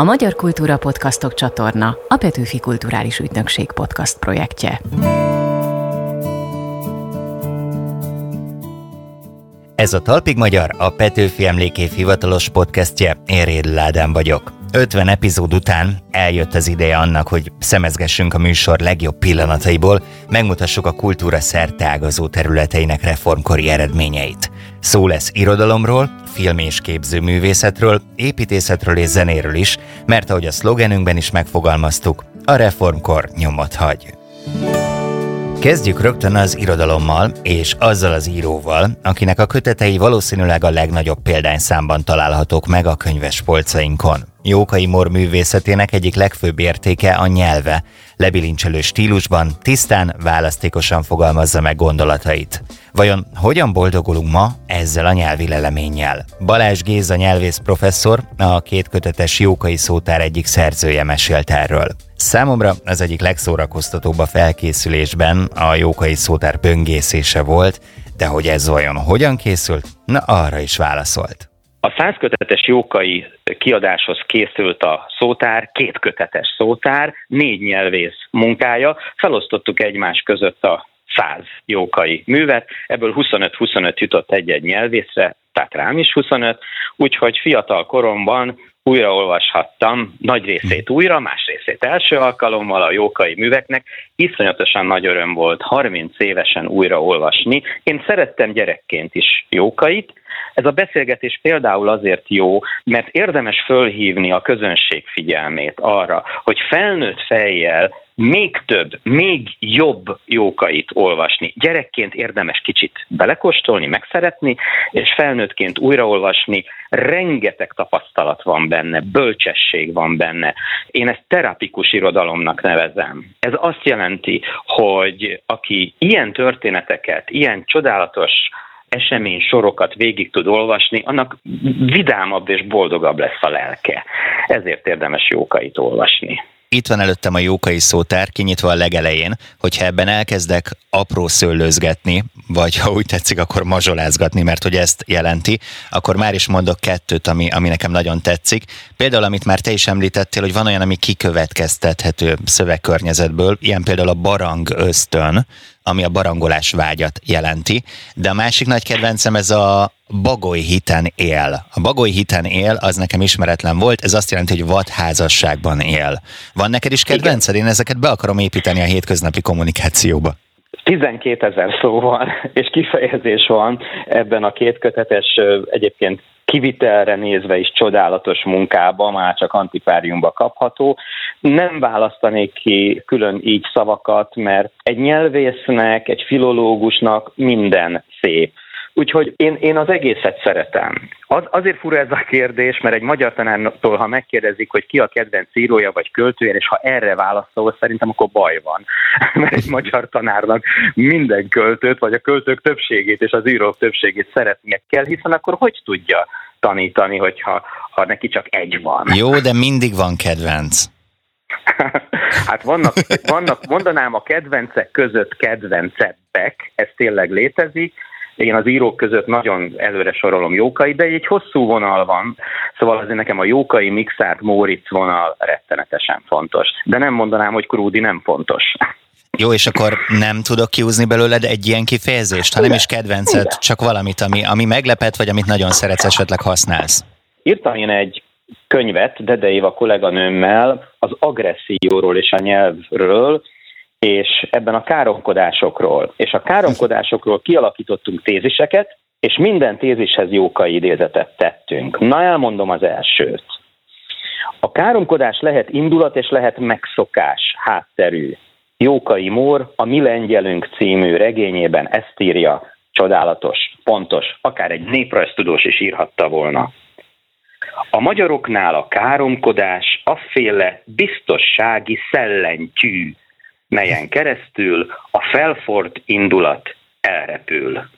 a Magyar Kultúra Podcastok csatorna a Petőfi Kulturális Ügynökség podcast projektje. Ez a Talpig Magyar, a Petőfi Emlékév hivatalos podcastje. Én Rédl Ádám vagyok. 50 epizód után eljött az ideje annak, hogy szemezgessünk a műsor legjobb pillanataiból, megmutassuk a kultúra szerteágazó területeinek reformkori eredményeit. Szó lesz irodalomról, film- és képzőművészetről, építészetről és zenéről is, mert ahogy a szlogenünkben is megfogalmaztuk, a reformkor nyomot hagy. Kezdjük rögtön az irodalommal, és azzal az íróval, akinek a kötetei valószínűleg a legnagyobb példányszámban találhatók meg a könyves polcainkon. Jókai Mor művészetének egyik legfőbb értéke a nyelve. Lebilincselő stílusban, tisztán, választékosan fogalmazza meg gondolatait. Vajon hogyan boldogulunk ma ezzel a nyelvi leleménnyel? Balázs Géza nyelvész professzor, a két kötetes Jókai Szótár egyik szerzője mesélt erről. Számomra az egyik legszórakoztatóbb a felkészülésben a Jókai Szótár böngészése volt, de hogy ez vajon hogyan készült? Na arra is válaszolt. A százkötetes jókai kiadáshoz készült a szótár, két kötetes szótár, négy nyelvész munkája. Felosztottuk egymás között a száz jókai művet, ebből 25-25 jutott egy-egy nyelvészre, tehát rám is 25, úgyhogy fiatal koromban újraolvashattam nagy részét újra, más részét első alkalommal a jókai műveknek. Iszonyatosan nagy öröm volt 30 évesen újraolvasni. Én szerettem gyerekként is jókait, ez a beszélgetés például azért jó, mert érdemes fölhívni a közönség figyelmét arra, hogy felnőtt fejjel még több, még jobb jókait olvasni. Gyerekként érdemes kicsit belekostolni, megszeretni, és felnőttként újraolvasni. Rengeteg tapasztalat van benne, bölcsesség van benne. Én ezt terapikus irodalomnak nevezem. Ez azt jelenti, hogy aki ilyen történeteket, ilyen csodálatos esemény sorokat végig tud olvasni, annak vidámabb és boldogabb lesz a lelke. Ezért érdemes jókait olvasni. Itt van előttem a jókai szótár, kinyitva a legelején, hogyha ebben elkezdek apró szőlőzgetni, vagy ha úgy tetszik, akkor mazsolázgatni, mert hogy ezt jelenti, akkor már is mondok kettőt, ami, ami nekem nagyon tetszik. Például, amit már te is említettél, hogy van olyan, ami kikövetkeztethető szövegkörnyezetből, ilyen például a barang ösztön, ami a barangolás vágyat jelenti, de a másik nagy kedvencem ez a bagoly hiten él. A bagoly hiten él, az nekem ismeretlen volt, ez azt jelenti, hogy vadházasságban él. Van neked is kedvenced? Én ezeket be akarom építeni a hétköznapi kommunikációba. 12 ezer szó van, és kifejezés van ebben a két kötetes egyébként kivitelre nézve is csodálatos munkába, már csak antikváriumba kapható. Nem választanék ki külön így szavakat, mert egy nyelvésznek, egy filológusnak minden szép Úgyhogy én, én az egészet szeretem. Az, azért fura ez a kérdés, mert egy magyar tanártól, ha megkérdezik, hogy ki a kedvenc írója vagy költője, és ha erre válaszol, szerintem akkor baj van. Mert egy magyar tanárnak minden költőt, vagy a költők többségét és az írók többségét szeretnie kell, hiszen akkor hogy tudja tanítani, hogyha ha neki csak egy van. Jó, de mindig van kedvenc. hát vannak, vannak, mondanám a kedvencek között kedvencebbek, ez tényleg létezik, én az írók között nagyon előre sorolom Jókai, de egy hosszú vonal van, szóval azért nekem a Jókai, Mixát, Móricz vonal rettenetesen fontos. De nem mondanám, hogy Krúdi nem fontos. Jó, és akkor nem tudok kiúzni belőled egy ilyen kifejezést, ha nem is kedvenced, Igen. csak valamit, ami, ami meglepet, vagy amit nagyon szeretsz, esetleg használsz. Írtam én egy könyvet Dede Éva kolléganőmmel az agresszióról és a nyelvről, és ebben a káromkodásokról, és a káromkodásokról kialakítottunk téziseket, és minden tézishez jókai idézetet tettünk. Na, elmondom az elsőt. A káromkodás lehet indulat és lehet megszokás hátterű. Jókai Mór a Mi Lengyelünk című regényében ezt írja, csodálatos, pontos, akár egy néprajztudós is írhatta volna. A magyaroknál a káromkodás afféle biztossági szellentyű, melyen keresztül a felfort indulat elrepül.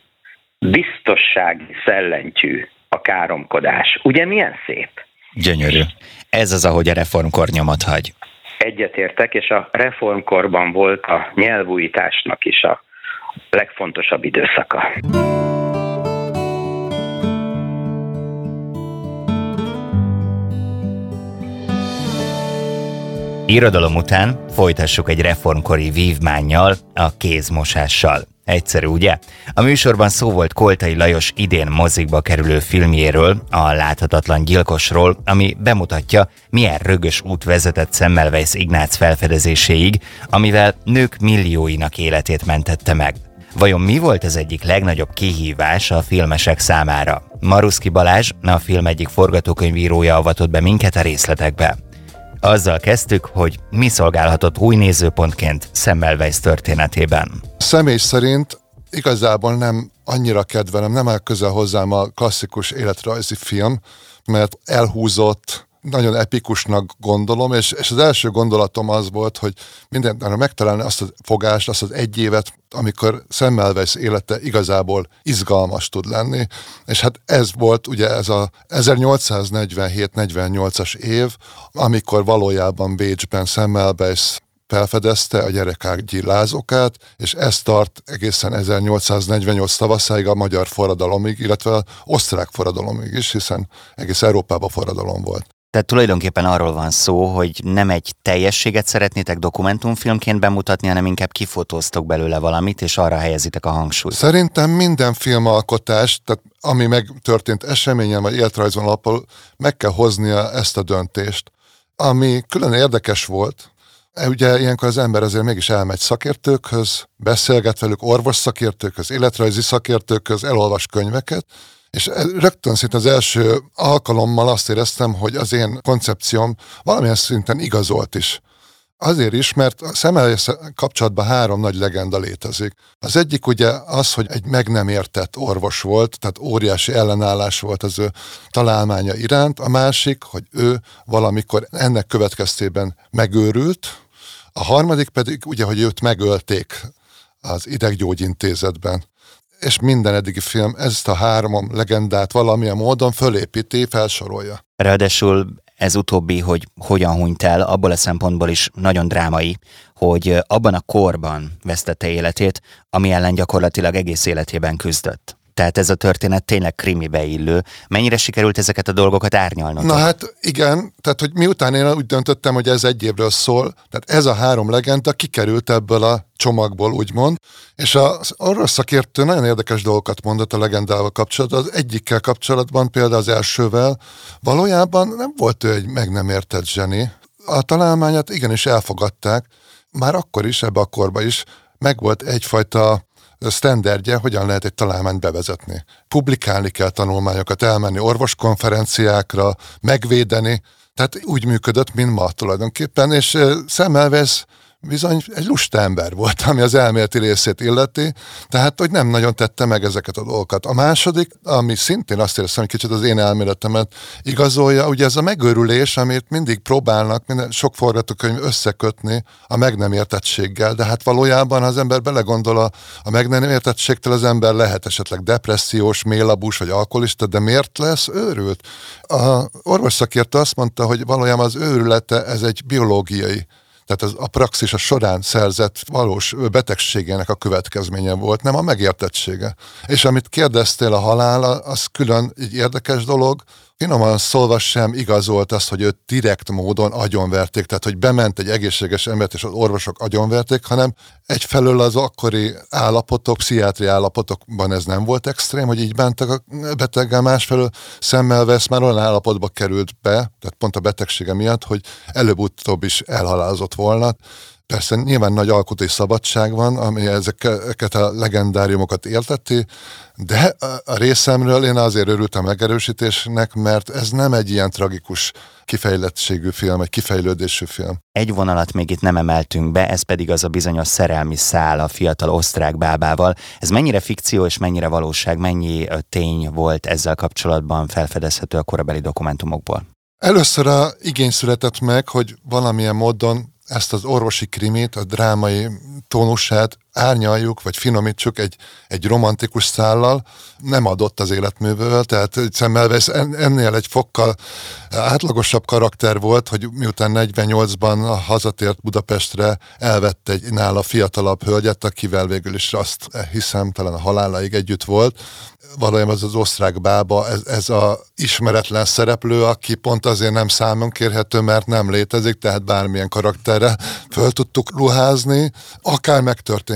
Biztossági szellentyű a káromkodás. Ugye milyen szép? Gyönyörű. Ez az, ahogy a reformkor nyomat hagy. Egyetértek, és a reformkorban volt a nyelvújításnak is a legfontosabb időszaka. Irodalom után folytassuk egy reformkori vívmánnyal, a kézmosással. Egyszerű, ugye? A műsorban szó volt Koltai Lajos idén mozikba kerülő filmjéről, a láthatatlan gyilkosról, ami bemutatja, milyen rögös út vezetett Semmelweis Ignác felfedezéséig, amivel nők millióinak életét mentette meg. Vajon mi volt az egyik legnagyobb kihívás a filmesek számára? Maruszki Balázs, a film egyik forgatókönyvírója avatott be minket a részletekbe. Azzal kezdtük, hogy mi szolgálhatott új nézőpontként Semmelweis történetében. Személy szerint igazából nem annyira kedvelem, nem áll közel hozzám a klasszikus életrajzi film, mert elhúzott, nagyon epikusnak gondolom, és, és az első gondolatom az volt, hogy mindenre megtalálni azt a fogást, azt az egy évet, amikor Semmelweis élete igazából izgalmas tud lenni, és hát ez volt ugye ez a 1847-48-as év, amikor valójában Bécsben Semmelweis felfedezte a gyerekágyi lázokát, és ez tart egészen 1848 tavaszáig a magyar forradalomig, illetve az osztrák forradalomig is, hiszen egész Európában forradalom volt. Tehát tulajdonképpen arról van szó, hogy nem egy teljességet szeretnétek dokumentumfilmként bemutatni, hanem inkább kifotóztok belőle valamit, és arra helyezitek a hangsúlyt. Szerintem minden filmalkotás, tehát ami megtörtént eseményen vagy életrajzon alapul, meg kell hoznia ezt a döntést. Ami külön érdekes volt, Ugye ilyenkor az ember azért mégis elmegy szakértőkhöz, beszélget velük, orvos szakértőkhöz, életrajzi szakértőkhöz, elolvas könyveket, és rögtön szinte az első alkalommal azt éreztem, hogy az én koncepcióm valamilyen szinten igazolt is. Azért is, mert a szemelész kapcsolatban három nagy legenda létezik. Az egyik ugye az, hogy egy meg nem értett orvos volt, tehát óriási ellenállás volt az ő találmánya iránt. A másik, hogy ő valamikor ennek következtében megőrült. A harmadik pedig ugye, hogy őt megölték az ideggyógyintézetben és minden eddigi film ezt a három legendát valamilyen módon fölépíti, felsorolja. Ráadásul ez utóbbi, hogy hogyan hunyt el, abból a szempontból is nagyon drámai, hogy abban a korban vesztette életét, ami ellen gyakorlatilag egész életében küzdött. Tehát ez a történet tényleg krimibe illő. Mennyire sikerült ezeket a dolgokat árnyalnod? Na hát igen, tehát hogy miután én úgy döntöttem, hogy ez egy évről szól, tehát ez a három legenda kikerült ebből a csomagból, úgymond, és az orosz szakértő nagyon érdekes dolgokat mondott a legendával kapcsolatban. Az egyikkel kapcsolatban, például az elsővel, valójában nem volt ő egy meg nem értett zseni. A találmányát igenis elfogadták, már akkor is, ebbe a korba is, meg volt egyfajta sztenderdje, hogyan lehet egy találmányt bevezetni. Publikálni kell tanulmányokat, elmenni orvoskonferenciákra, megvédeni, tehát úgy működött, mint ma tulajdonképpen, és Szemmelvesz bizony egy lusta ember volt, ami az elméleti részét illeti, tehát hogy nem nagyon tette meg ezeket a dolgokat. A második, ami szintén azt érzem, hogy kicsit az én elméletemet igazolja, ugye ez a megőrülés, amit mindig próbálnak minden, sok forgatókönyv összekötni a meg nem értettséggel, de hát valójában, ha az ember belegondol a, a meg nem értettségtől, az ember lehet esetleg depressziós, mélabús vagy alkoholista, de miért lesz őrült? A orvosszakértő azt mondta, hogy valójában az őrülete ez egy biológiai tehát az, a praxis a során szerzett valós betegségének a következménye volt, nem a megértettsége. És amit kérdeztél a halála, az külön egy érdekes dolog, finoman szólva sem igazolt azt, hogy őt direkt módon agyonverték, tehát hogy bement egy egészséges embert, és az orvosok agyonverték, hanem egyfelől az akkori állapotok, pszichiátri állapotokban ez nem volt extrém, hogy így bántak a beteggel, másfelől szemmel vesz, már olyan állapotba került be, tehát pont a betegsége miatt, hogy előbb-utóbb is elhalálozott volna. Persze nyilván nagy alkotói szabadság van, ami ezeket a legendáriumokat érteti, de a részemről én azért örültem megerősítésnek, mert ez nem egy ilyen tragikus kifejlettségű film, egy kifejlődésű film. Egy vonalat még itt nem emeltünk be, ez pedig az a bizonyos szerelmi szál a fiatal osztrák bábával. Ez mennyire fikció és mennyire valóság, mennyi tény volt ezzel kapcsolatban felfedezhető a korabeli dokumentumokból? Először a igény született meg, hogy valamilyen módon ezt az orvosi krimit, a drámai tónusát árnyaljuk, vagy finomítsuk egy, egy romantikus szállal, nem adott az életművől, tehát Szemmelweis ennél egy fokkal átlagosabb karakter volt, hogy miután 48-ban hazatért Budapestre, elvette egy nála fiatalabb hölgyet, akivel végül is azt hiszem, talán a haláláig együtt volt, valójában az az osztrák bába, ez, ez a ismeretlen szereplő, aki pont azért nem számon kérhető, mert nem létezik, tehát bármilyen karakterre föl tudtuk ruházni. Akár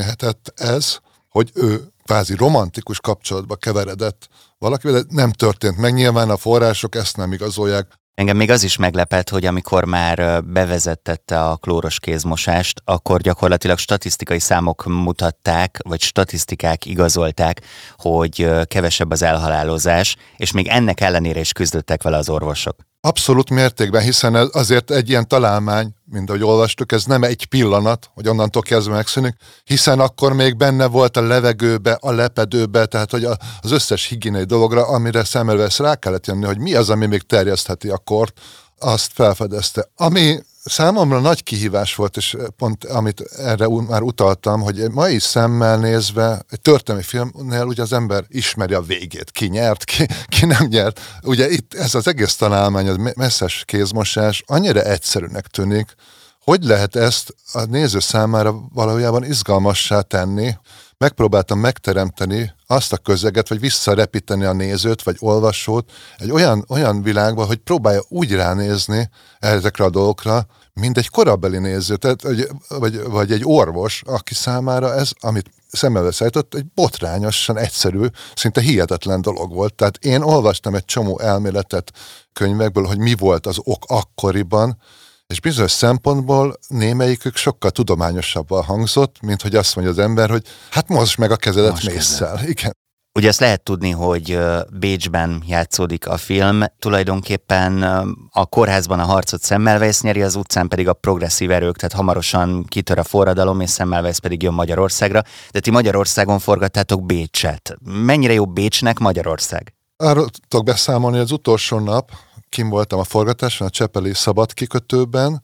megtörténhetett ez, hogy ő kvázi romantikus kapcsolatba keveredett valakivel, de nem történt meg. Nyilván a források ezt nem igazolják. Engem még az is meglepett, hogy amikor már bevezettette a klóros kézmosást, akkor gyakorlatilag statisztikai számok mutatták, vagy statisztikák igazolták, hogy kevesebb az elhalálozás, és még ennek ellenére is küzdöttek vele az orvosok. Abszolút mértékben, hiszen ez azért egy ilyen találmány, mint ahogy olvastuk, ez nem egy pillanat, hogy onnantól kezdve megszűnik, hiszen akkor még benne volt a levegőbe, a lepedőbe, tehát hogy az összes higiéniai dologra, amire Semmelweis rá kellett jönni, hogy mi az, ami még terjesztheti a kort, azt felfedezte. Ami számomra nagy kihívás volt, és pont amit erre már utaltam, hogy mai szemmel nézve, egy történelmi filmnél ugye az ember ismeri a végét, ki nyert, ki, ki nem nyert. Ugye itt ez az egész találmány, az messzes kézmosás annyira egyszerűnek tűnik, hogy lehet ezt a néző számára valójában izgalmassá tenni, megpróbáltam megteremteni azt a közeget, vagy visszarepíteni a nézőt, vagy olvasót egy olyan, olyan világba, hogy próbálja úgy ránézni ezekre a dolgokra, mint egy korabeli néző, tehát, vagy, vagy, vagy egy orvos, aki számára ez, amit szemmel szállított, egy botrányosan egyszerű, szinte hihetetlen dolog volt. Tehát én olvastam egy csomó elméletet könyvekből, hogy mi volt az ok akkoriban, és bizonyos szempontból némelyikük sokkal tudományosabban hangzott, mint hogy azt mondja az ember, hogy hát mozd meg a kezedet mészsel. Igen. Ugye azt lehet tudni, hogy Bécsben játszódik a film, tulajdonképpen a kórházban a harcot Semmelweis nyeri, az utcán pedig a progresszív erők, tehát hamarosan kitör a forradalom, és Semmelweis pedig jön Magyarországra. De ti Magyarországon forgattátok Bécset. Mennyire jó Bécsnek Magyarország? Arról tudok beszámolni, az utolsó nap, kim voltam a forgatáson, a Csepeli szabad kikötőben,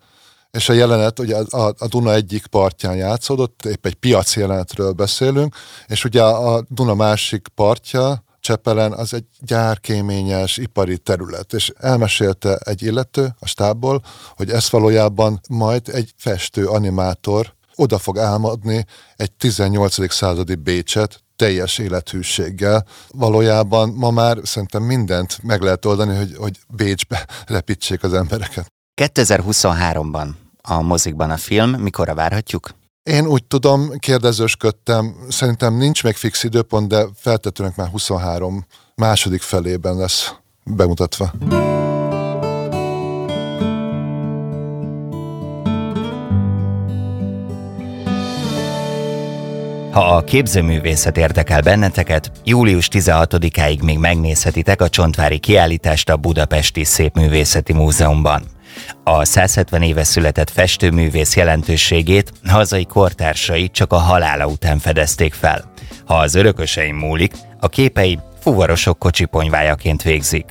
és a jelenet ugye a, a Duna egyik partján játszódott, épp egy piaci jelenetről beszélünk, és ugye a Duna másik partja, Csepelen az egy gyárkéményes ipari terület, és elmesélte egy illető a stábból, hogy ez valójában majd egy festő animátor oda fog álmodni egy 18. századi Bécset, teljes élethűséggel. Valójában ma már szerintem mindent meg lehet oldani, hogy, hogy Bécsbe repítsék az embereket. 2023-ban a mozikban a film, mikorra várhatjuk? Én úgy tudom, kérdezősködtem, szerintem nincs még fix időpont, de feltetőnek már 23 második felében lesz bemutatva. Ha a képzőművészet érdekel benneteket, július 16-áig még megnézhetitek a Csontvári kiállítást a Budapesti Szépművészeti Múzeumban. A 170 éve született festőművész jelentőségét hazai kortársai csak a halála után fedezték fel. Ha az örököseim múlik, a képei fuvarosok kocsiponyvájaként végzik.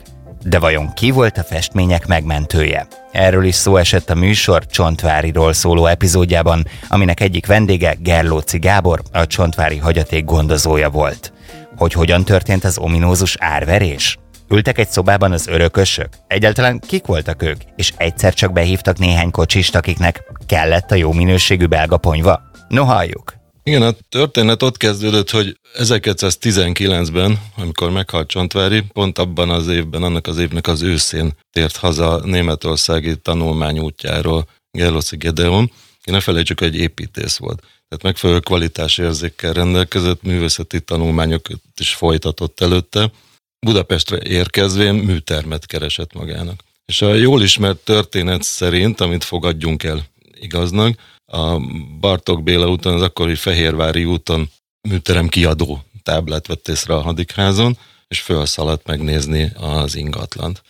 De vajon ki volt a festmények megmentője? Erről is szó esett a műsor Csontváriról szóló epizódjában, aminek egyik vendége Gerlóci Gábor, a Csontvári hagyaték gondozója volt. Hogy hogyan történt az ominózus árverés? Ültek egy szobában az örökösök? Egyáltalán kik voltak ők? És egyszer csak behívtak néhány kocsist, akiknek kellett a jó minőségű belga ponyva? No halljuk! Igen, a történet ott kezdődött, hogy 1919-ben, amikor meghalt Csontvári, pont abban az évben, annak az évnek az őszén tért haza németországi tanulmány útjáról Gerloszi Gedeon. Én ne felejtsük, hogy egy építész volt. Tehát megfelelő kvalitásérzékkel rendelkezett, művészeti tanulmányokat is folytatott előtte. Budapestre érkezvén műtermet keresett magának. És a jól ismert történet szerint, amit fogadjunk el igaznak, a Bartok Béla úton, az akkori Fehérvári úton műterem kiadó táblát vett észre a hadikházon, és felszaladt megnézni az ingatlant.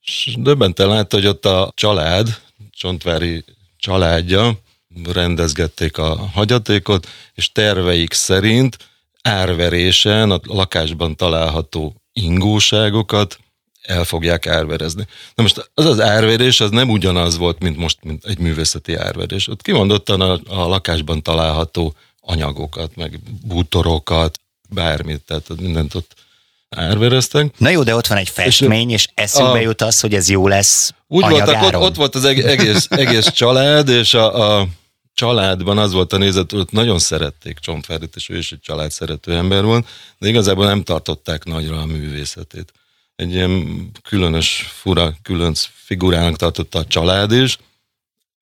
És döbbenten látta, hogy ott a család, Csontvári családja rendezgették a hagyatékot, és terveik szerint árverésen a lakásban található ingóságokat el fogják árverezni. Na most az az árverés, az nem ugyanaz volt, mint most mint egy művészeti árverés. Ott kimondottan a, a lakásban található anyagokat, meg bútorokat, bármit, tehát mindent ott árvereztek. Na jó, de ott van egy festmény, és, és eszünkbe a, jut az, hogy ez jó lesz Úgy voltak, ott, ott volt az egész, egész család, és a, a családban az volt a nézet, hogy nagyon szerették Csontvárit, és ő is egy család szerető ember volt, de igazából nem tartották nagyra a művészetét. Egy ilyen különös, fura, különc figurának tartotta a család is,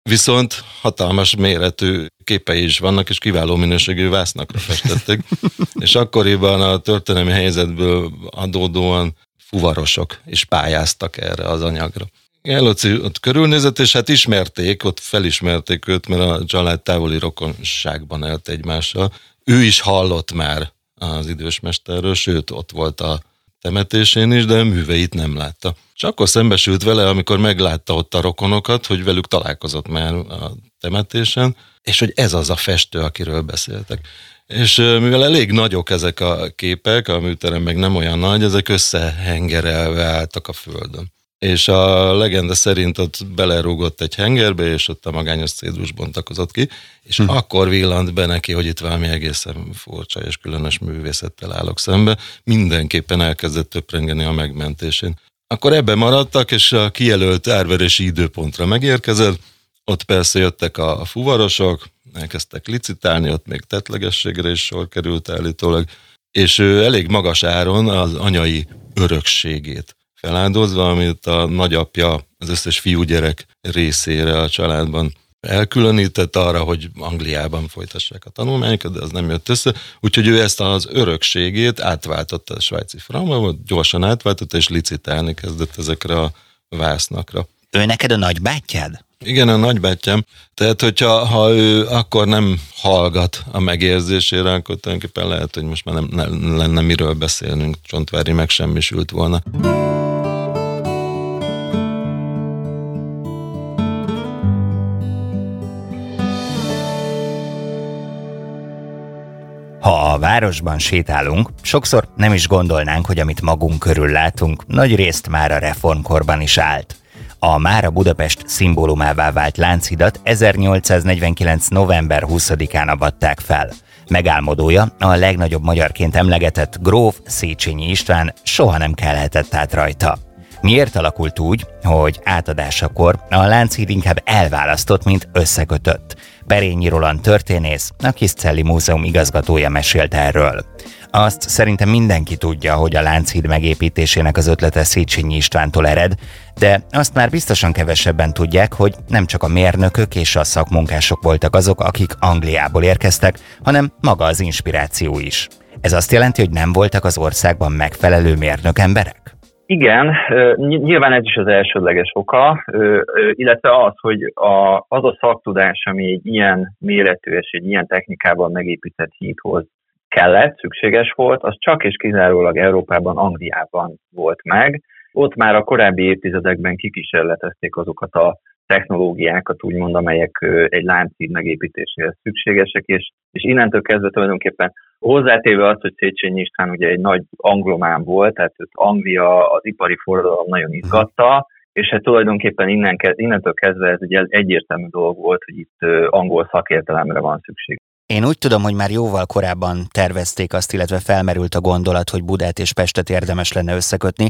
Viszont hatalmas méretű képei is vannak, és kiváló minőségű vásznakra festettek. és akkoriban a történelmi helyzetből adódóan fuvarosok is pályáztak erre az anyagra. Eloci ott körülnézett, és hát ismerték, ott felismerték őt, mert a család távoli rokonságban élt egymással. Ő is hallott már az idős mesterről, sőt, ott volt a temetésén is, de műveit nem látta. És akkor szembesült vele, amikor meglátta ott a rokonokat, hogy velük találkozott már a temetésen, és hogy ez az a festő, akiről beszéltek. És mivel elég nagyok ezek a képek, a műterem meg nem olyan nagy, ezek összehengerelve álltak a földön. És a legenda szerint ott belerúgott egy hengerbe, és ott a magányos cédus bontakozott ki, és hm. akkor villant be neki, hogy itt valami egészen furcsa és különös művészettel állok szembe. Mindenképpen elkezdett töprengeni a megmentésén. Akkor ebbe maradtak, és a kijelölt árverési időpontra megérkezett, ott persze jöttek a fuvarosok, elkezdtek licitálni, ott még tetlegességre is sor került állítólag, és ő elég magas áron az anyai örökségét feláldozva, amit a nagyapja az összes fiúgyerek részére a családban elkülönített arra, hogy Angliában folytassák a tanulmányokat, de az nem jött össze, úgyhogy ő ezt az örökségét átváltotta a svájci frankba, gyorsan átváltotta, és licitálni kezdett ezekre a vásznakra. Ő neked a nagybátyád? Igen, a nagybátyám. Tehát, hogyha ha ő akkor nem hallgat a megérzésére, akkor tulajdonképpen lehet, hogy most már nem, nem lenne miről beszélnünk, Csontvári megsemmisült volna. A városban sétálunk, sokszor nem is gondolnánk, hogy amit magunk körül látunk, nagy részt már a reformkorban is állt. A Mára Budapest szimbólumává vált Lánchidat 1849. november 20-án avatták fel. Megálmodója, a legnagyobb magyarként emlegetett gróf Széchenyi István soha nem kelhetett át rajta. Miért alakult úgy, hogy átadásakor a Lánchíd inkább elválasztott, mint összekötött? Perényi Roland történész, a Kiszcelli Múzeum igazgatója mesélt erről. Azt szerintem mindenki tudja, hogy a Lánchíd megépítésének az ötlete Széchenyi Istvántól ered, de azt már biztosan kevesebben tudják, hogy nem csak a mérnökök és a szakmunkások voltak azok, akik Angliából érkeztek, hanem maga az inspiráció is. Ez azt jelenti, hogy nem voltak az országban megfelelő mérnök emberek? Igen, nyilván ez is az elsődleges oka, illetve az, hogy a, az a szaktudás, ami egy ilyen méretű és egy ilyen technikában megépített hídhoz kellett, szükséges volt, az csak és kizárólag Európában, Angliában volt meg. Ott már a korábbi évtizedekben kikísérletezték azokat a technológiákat, úgymond, amelyek egy láncid megépítéséhez szükségesek, és, és innentől kezdve tulajdonképpen hozzátéve azt, hogy Széchenyi István ugye egy nagy anglomán volt, tehát őt Anglia, az ipari forradalom nagyon izgatta, és hát tulajdonképpen innen, innentől kezdve ez egy egyértelmű dolog volt, hogy itt angol szakértelemre van szükség. Én úgy tudom, hogy már jóval korábban tervezték azt, illetve felmerült a gondolat, hogy Budát és Pestet érdemes lenne összekötni.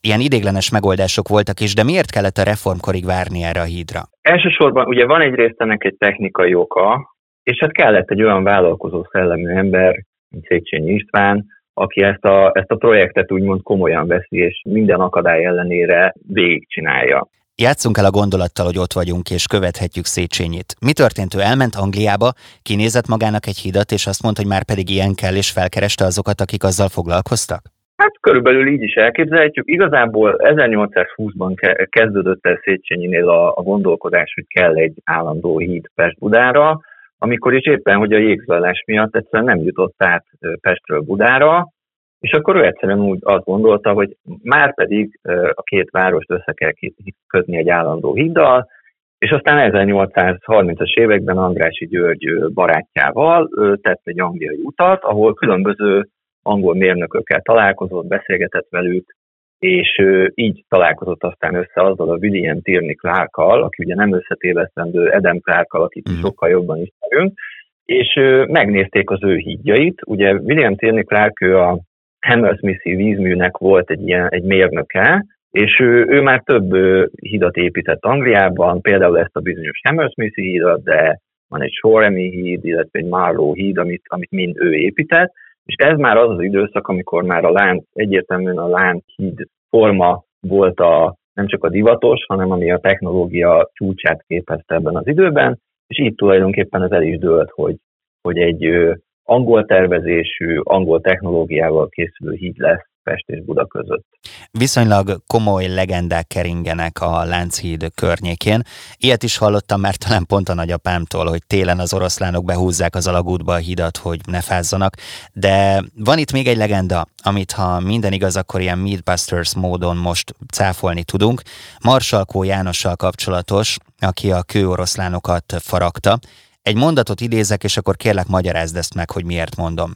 Ilyen idéglenes megoldások voltak is, de miért kellett a reformkorig várni erre a hídra? Elsősorban ugye van egyrészt ennek egy technikai oka, és hát kellett egy olyan vállalkozó szellemű ember, mint Széchenyi István, aki ezt a, ezt a projektet úgymond komolyan veszi, és minden akadály ellenére végigcsinálja. Játszunk el a gondolattal, hogy ott vagyunk és követhetjük Széchenyit. Mi történt? Ő elment Angliába, kinézett magának egy hidat, és azt mondta, hogy már pedig ilyen kell, és felkereste azokat, akik azzal foglalkoztak? Hát körülbelül így is elképzelhetjük. Igazából 1820-ban kezdődött el Széchenyinél a, a gondolkodás, hogy kell egy állandó híd Pest-Budára, amikor is éppen, hogy a jégzajlás miatt egyszerűen nem jutott át Pestről Budára, és akkor ő egyszerűen úgy azt gondolta, hogy már pedig a két várost össze kell kötni egy állandó híddal, és aztán 1830-as években Andrási György barátjával tett egy angliai utat, ahol különböző angol mérnökökkel találkozott, beszélgetett velük, és így találkozott aztán össze azzal a William Tierney clark aki ugye nem összetévesztendő Adam clark akit mm. sokkal jobban ismerünk, és megnézték az ő hídjait. Ugye William Tierney Clark, ő a Hammersmithi vízműnek volt egy ilyen egy mérnöke, és ő, ő már több hidat épített Angliában, például ezt a bizonyos Hammersmithi hídat, de van egy Shoremi híd, illetve egy Marlow híd, amit, amit mind ő épített, és ez már az az időszak, amikor már a lánc, egyértelműen a lánc híd forma volt a, nem csak a divatos, hanem ami a technológia csúcsát képezte ebben az időben, és így tulajdonképpen ez el is dőlt, hogy, hogy egy angol tervezésű, angol technológiával készülő híd lesz Pest és Buda között. Viszonylag komoly legendák keringenek a Lánchíd környékén. Ilyet is hallottam már talán pont a nagyapámtól, hogy télen az oroszlánok behúzzák az alagútba a hidat, hogy ne fázzanak. De van itt még egy legenda, amit ha minden igaz, akkor ilyen Meatbusters módon most cáfolni tudunk. Marsalkó Jánossal kapcsolatos, aki a kőoroszlánokat faragta. Egy mondatot idézek, és akkor kérlek magyarázd ezt meg, hogy miért mondom.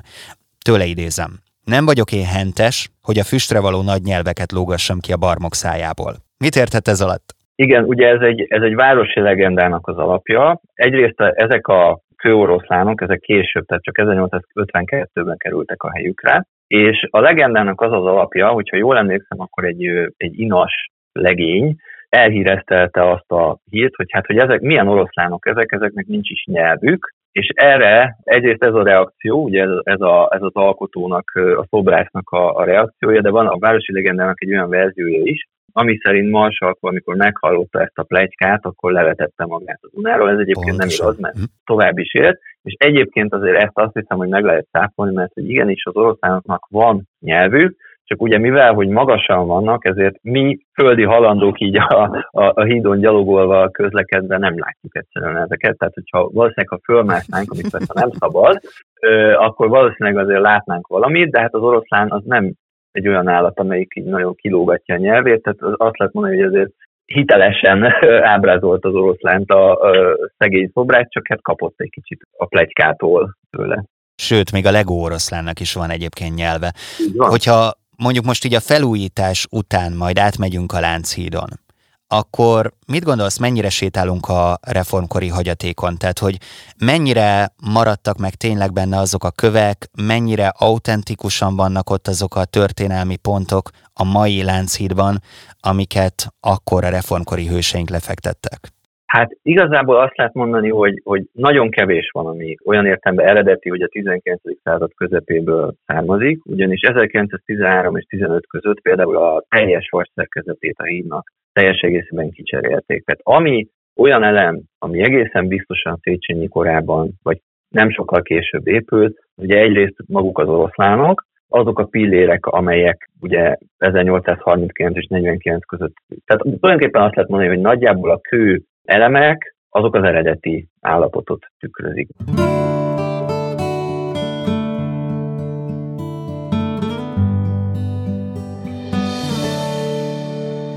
Tőle idézem. Nem vagyok én hentes, hogy a füstre való nagy nyelveket lógassam ki a barmok szájából. Mit értett ez alatt? Igen, ugye ez egy, ez egy városi legendának az alapja. Egyrészt ezek a kőoroszlánok, ezek később, tehát csak 1852-ben kerültek a helyükre, és a legendának az az alapja, hogyha jól emlékszem, akkor egy, egy inas legény elhíreztelte azt a hírt, hogy hát, hogy ezek milyen oroszlánok ezek, ezeknek nincs is nyelvük, és erre egyrészt ez a reakció, ugye ez, ez, a, ez az alkotónak, a szobrásznak a, a reakciója, de van a városi legendának egy olyan verziója is, ami szerint Marsalko, amikor meghallotta ezt a plegykát, akkor levetette magát az unáról. Ez egyébként Pontosan. nem igaz, mert hm. tovább is élt. És egyébként azért ezt azt hiszem, hogy meg lehet száfolni, mert hogy igenis az oroszlánoknak van nyelvük, csak ugye mivel, hogy magasan vannak, ezért mi földi halandók így a, a, a hídon gyalogolva közlekedve nem látjuk egyszerűen ezeket. Tehát, hogyha valószínűleg, ha fölmásznánk, amit persze nem szabad, ö, akkor valószínűleg azért látnánk valamit, de hát az oroszlán az nem egy olyan állat, amelyik így nagyon kilógatja a nyelvét, tehát azt lehet mondani, hogy azért hitelesen ábrázolt az oroszlánt a, a szegény szobrát, csak hát kapott egy kicsit a plegykától tőle. Sőt, még a legó oroszlánnak is van egyébként nyelve. Hogyha mondjuk most így a felújítás után majd átmegyünk a Lánchídon, akkor mit gondolsz, mennyire sétálunk a reformkori hagyatékon? Tehát, hogy mennyire maradtak meg tényleg benne azok a kövek, mennyire autentikusan vannak ott azok a történelmi pontok a mai Lánchídban, amiket akkor a reformkori hőseink lefektettek? Hát igazából azt lehet mondani, hogy, hogy nagyon kevés van, ami olyan értelemben eredeti, hogy a 19. század közepéből származik, ugyanis 1913 és 15 között például a teljes vasszerkezetét a hídnak teljes egészében kicserélték. Tehát ami olyan elem, ami egészen biztosan Széchenyi korában, vagy nem sokkal később épült, ugye egyrészt maguk az oroszlánok, azok a pillérek, amelyek ugye 1839 és 49 között. Tehát tulajdonképpen azt lehet mondani, hogy nagyjából a kő elemek, azok az eredeti állapotot tükrözik.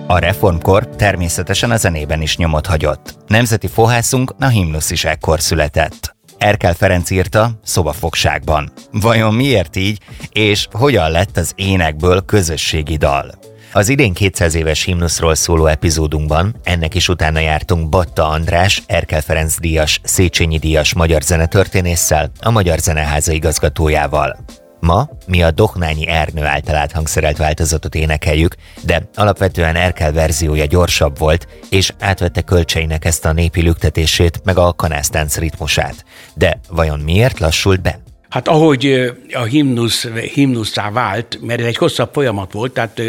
A reformkor természetesen a zenében is nyomot hagyott. Nemzeti fohászunk a himnusz is ekkor született. Erkel Ferenc írta szobafogságban. Vajon miért így, és hogyan lett az énekből közösségi dal? Az idén 200 éves himnuszról szóló epizódunkban ennek is utána jártunk Batta András, Erkel Ferenc díjas, Széchenyi díjas magyar zenetörténésszel, a Magyar Zeneháza igazgatójával. Ma mi a Dohnányi Ernő által áthangszerelt változatot énekeljük, de alapvetően Erkel verziója gyorsabb volt, és átvette kölcseinek ezt a népi lüktetését, meg a kanásztánc ritmusát. De vajon miért lassult be? Hát ahogy a himnusz himnuszá vált, mert ez egy hosszabb folyamat volt, tehát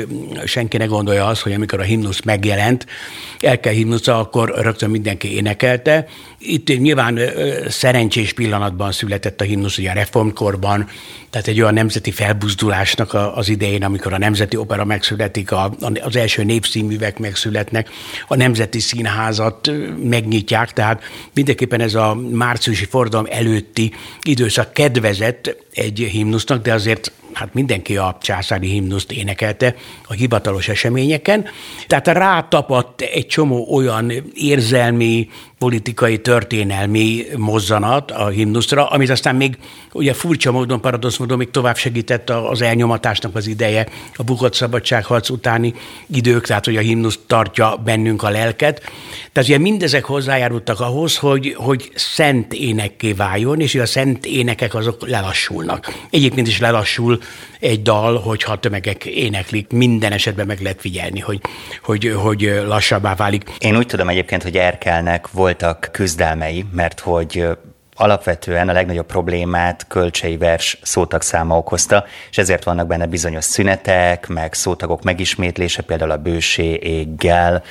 senki ne gondolja azt, hogy amikor a himnusz megjelent, el kell himnusza, akkor rögtön mindenki énekelte. Itt nyilván szerencsés pillanatban született a himnusz, ugye a reformkorban, tehát egy olyan nemzeti felbuzdulásnak az idején, amikor a Nemzeti Opera megszületik, az első népszínművek megszületnek, a Nemzeti Színházat megnyitják, tehát mindenképpen ez a márciusi fordalom előtti időszak kedvezett egy himnusznak, de azért hát mindenki a császári himnuszt énekelte a hivatalos eseményeken, tehát rátapadt egy csomó olyan érzelmi, politikai, történelmi mozzanat a himnuszra, amit aztán még ugye furcsa módon, paradox módon még tovább segített az elnyomatásnak az ideje, a bukott szabadságharc utáni idők, tehát hogy a himnusz tartja bennünk a lelket. Tehát ugye mindezek hozzájárultak ahhoz, hogy, hogy szent énekké váljon, és a szent énekek azok lelassulnak. Egyébként is lelassul egy dal, hogyha tömegek éneklik, minden esetben meg lehet figyelni, hogy, hogy, hogy lassabbá válik. Én úgy tudom egyébként, hogy Erkelnek voltak küzdelmei, mert hogy alapvetően a legnagyobb problémát kölcsei vers szótag száma okozta, és ezért vannak benne bizonyos szünetek, meg szótagok megismétlése, például a bősé éggel.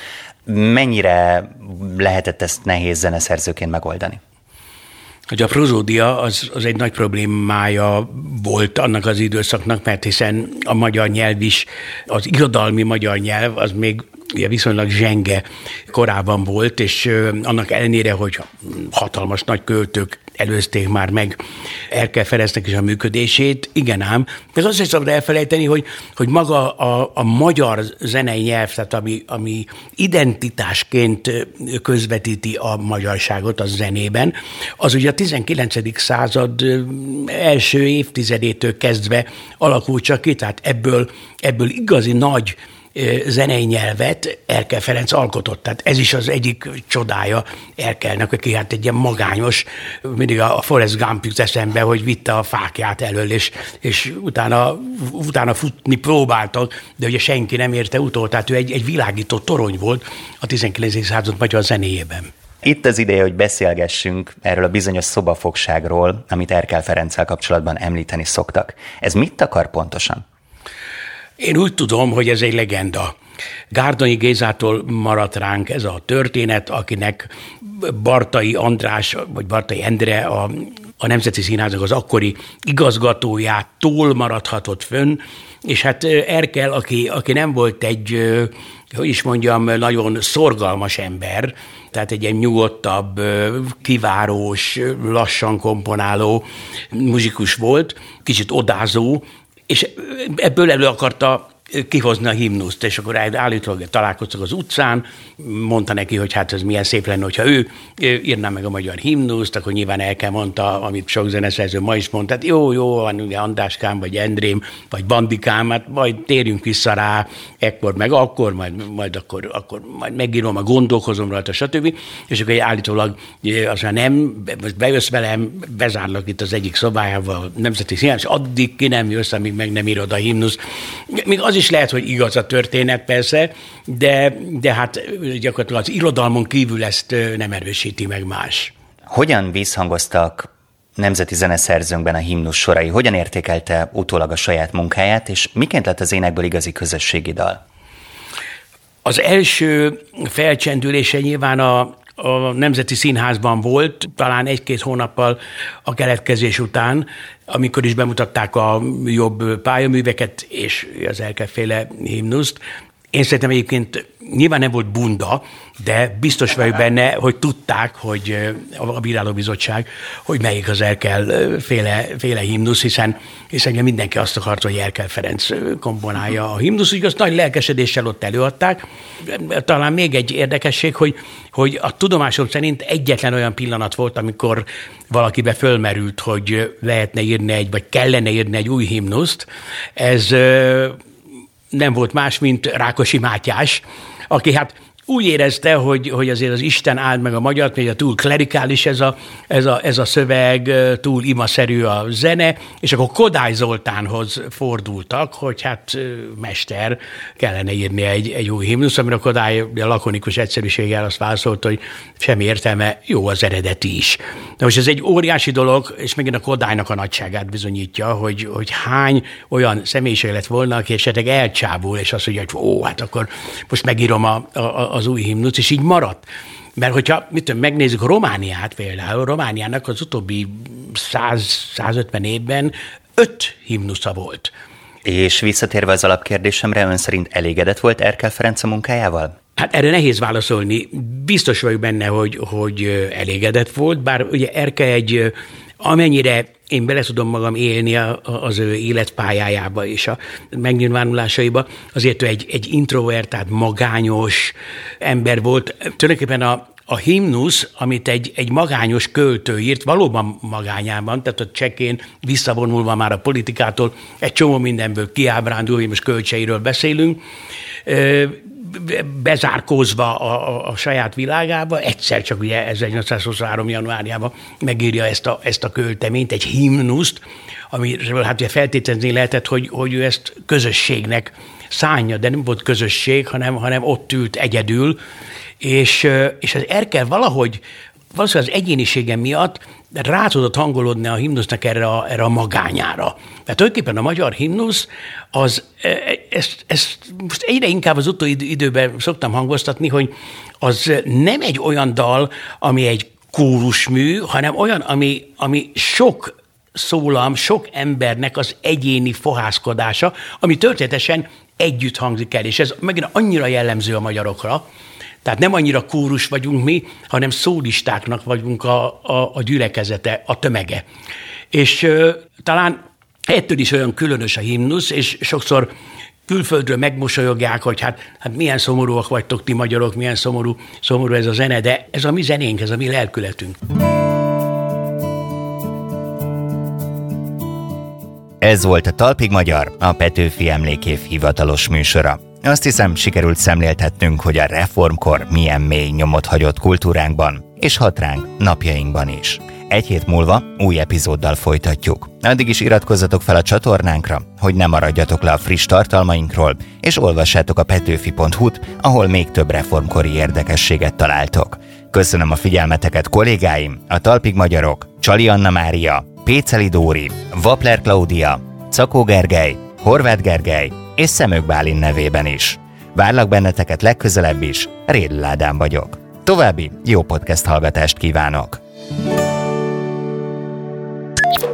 Mennyire lehetett ezt nehéz zeneszerzőként megoldani? hogy a prozódia az, az egy nagy problémája volt annak az időszaknak, mert hiszen a magyar nyelv is, az irodalmi magyar nyelv, az még ugye viszonylag zsenge korában volt, és annak ellenére, hogy hatalmas nagy költők előzték már meg Erkel Ferencnek is a működését. Igen ám, ez azt is szabad elfelejteni, hogy, hogy maga a, a magyar zenei nyelv, tehát ami, ami identitásként közvetíti a magyarságot a zenében, az ugye a 19. század első évtizedétől kezdve alakult csak ki, tehát ebből, ebből igazi nagy zenei nyelvet Erkel Ferenc alkotott. Tehát ez is az egyik csodája Erkelnek, aki hát egy ilyen magányos, mindig a Forrest Gump jut eszembe, hogy vitte a fákját elől, és, és utána, utána futni próbáltak, de ugye senki nem érte utol, tehát ő egy, egy világító torony volt a 19. század magyar zenéjében. Itt az ideje, hogy beszélgessünk erről a bizonyos szobafogságról, amit Erkel Ferenccel kapcsolatban említeni szoktak. Ez mit akar pontosan? Én úgy tudom, hogy ez egy legenda. Gárdonyi Gézától maradt ránk ez a történet, akinek Bartai András, vagy Bartai Endre a, a Nemzeti Színháznak az akkori igazgatójától maradhatott fönn, és hát Erkel, aki, aki nem volt egy, hogy is mondjam, nagyon szorgalmas ember, tehát egy ilyen nyugodtabb, kivárós, lassan komponáló muzsikus volt, kicsit odázó, és ebből elő akarta kihozni a himnuszt, és akkor állítólag találkoztak az utcán, mondta neki, hogy hát ez milyen szép lenne, hogyha ő írná meg a magyar himnuszt, akkor nyilván el kell mondta, amit sok zeneszerző ma is mondta, hát jó, jó, van ugye Andáskám, vagy Endrém, vagy Bandikám, hát majd térjünk vissza rá, ekkor, meg akkor, majd, majd akkor, akkor majd megírom, a gondolkozom rajta, stb. És akkor állítólag azt mondja, nem, most bejössz velem, bezárlak itt az egyik szobájával, Nemzeti Színház, addig ki nem jössz, amíg meg nem írod a himnuszt. Még az is lehet, hogy igaz a történet persze, de, de hát gyakorlatilag az irodalmon kívül ezt nem erősíti meg más. Hogyan visszhangoztak nemzeti zeneszerzőnkben a himnus sorai? Hogyan értékelte utólag a saját munkáját, és miként lett az énekből igazi közösségi dal? Az első felcsendülése nyilván a, a Nemzeti Színházban volt, talán egy-két hónappal a keletkezés után, amikor is bemutatták a jobb pályaműveket és az elkeféle himnuszt. Én szerintem egyébként nyilván nem volt bunda, de biztos vagyok benne, hogy tudták, hogy a bírálóbizottság, hogy melyik az Erkel féle, féle himnusz, hiszen, hiszen mindenki azt akarta, hogy Erkel Ferenc komponálja a himnusz, úgyhogy azt nagy lelkesedéssel ott előadták. Talán még egy érdekesség, hogy, hogy a tudomásom szerint egyetlen olyan pillanat volt, amikor valakibe fölmerült, hogy lehetne írni egy, vagy kellene írni egy új himnuszt. Ez nem volt más, mint Rákosi Mátyás, aki hát úgy érezte, hogy, hogy azért az Isten áld meg a magyar, a túl klerikális ez a, ez, a, ez a szöveg, túl imaszerű a zene, és akkor Kodály Zoltánhoz fordultak, hogy hát mester, kellene írni egy, egy új himnusz, amire Kodály a lakonikus egyszerűséggel azt válaszolt, hogy semmi értelme, jó az eredeti is. De most ez egy óriási dolog, és megint a Kodálynak a nagyságát bizonyítja, hogy, hogy hány olyan személyiség lett volna, aki esetleg elcsábul, és azt mondja, hogy ó, hát akkor most megírom a, a, az új himnusz, és így maradt. Mert hogyha mit tudom, megnézzük Romániát például, Romániának az utóbbi 100-150 évben öt himnusza volt. És visszatérve az alapkérdésemre, ön szerint elégedett volt Erkel Ferenc a munkájával? Hát erre nehéz válaszolni. Biztos vagyok benne, hogy, hogy elégedett volt, bár ugye Erke egy amennyire én bele tudom magam élni az ő életpályájába és a megnyilvánulásaiba. Azért ő egy, egy introvertált, magányos ember volt. Tulajdonképpen a, a himnusz, amit egy, egy magányos költő írt, valóban magányában, tehát a csekén visszavonulva már a politikától, egy csomó mindenből kiábrándul, hogy most kölcseiről beszélünk, bezárkózva a, a, a saját világába, egyszer csak ugye 1823. januárjában megírja ezt a, ezt a költeményt, egy himnuszt, amiről hát ugye feltételezni lehetett, hogy, hogy ő ezt közösségnek szánja, de nem volt közösség, hanem, hanem ott ült egyedül, és, és az Erkel valahogy, valószínűleg az egyénisége miatt rá tudott hangolódni a himnusznak erre a, erre a magányára. Tehát tulajdonképpen a magyar himnusz, az, e, ezt, ezt most egyre inkább az utóbbi időben szoktam hangoztatni, hogy az nem egy olyan dal, ami egy kórusmű, hanem olyan, ami, ami sok szólam, sok embernek az egyéni fohászkodása, ami történetesen együtt hangzik el, és ez megint annyira jellemző a magyarokra, tehát nem annyira kórus vagyunk mi, hanem szólistáknak vagyunk a, a, a gyülekezete, a tömege. És ö, talán ettől is olyan különös a himnusz, és sokszor külföldről megmosolyogják, hogy hát, hát milyen szomorúak vagytok ti magyarok, milyen szomorú, szomorú ez a zene, de ez a mi zenénk, ez a mi lelkületünk. Ez volt a Talpig Magyar, a Petőfi Emlékév hivatalos műsora. Azt hiszem, sikerült szemléltetnünk, hogy a reformkor milyen mély nyomot hagyott kultúránkban, és hat ránk napjainkban is. Egy hét múlva új epizóddal folytatjuk. Addig is iratkozzatok fel a csatornánkra, hogy ne maradjatok le a friss tartalmainkról, és olvassátok a petőfi.hu-t, ahol még több reformkori érdekességet találtok. Köszönöm a figyelmeteket kollégáim, a Talpig Magyarok, Csali Anna Mária, Péceli Dóri, Vapler Klaudia, Cakó Gergely, Horváth Gergely és Szemök Bálin nevében is. Várlak benneteket legközelebb is, Rédl Ádám vagyok. További jó podcast hallgatást kívánok!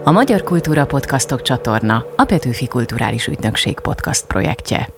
A Magyar Kultúra Podcastok csatorna a Petőfi Kulturális Ügynökség podcast projektje.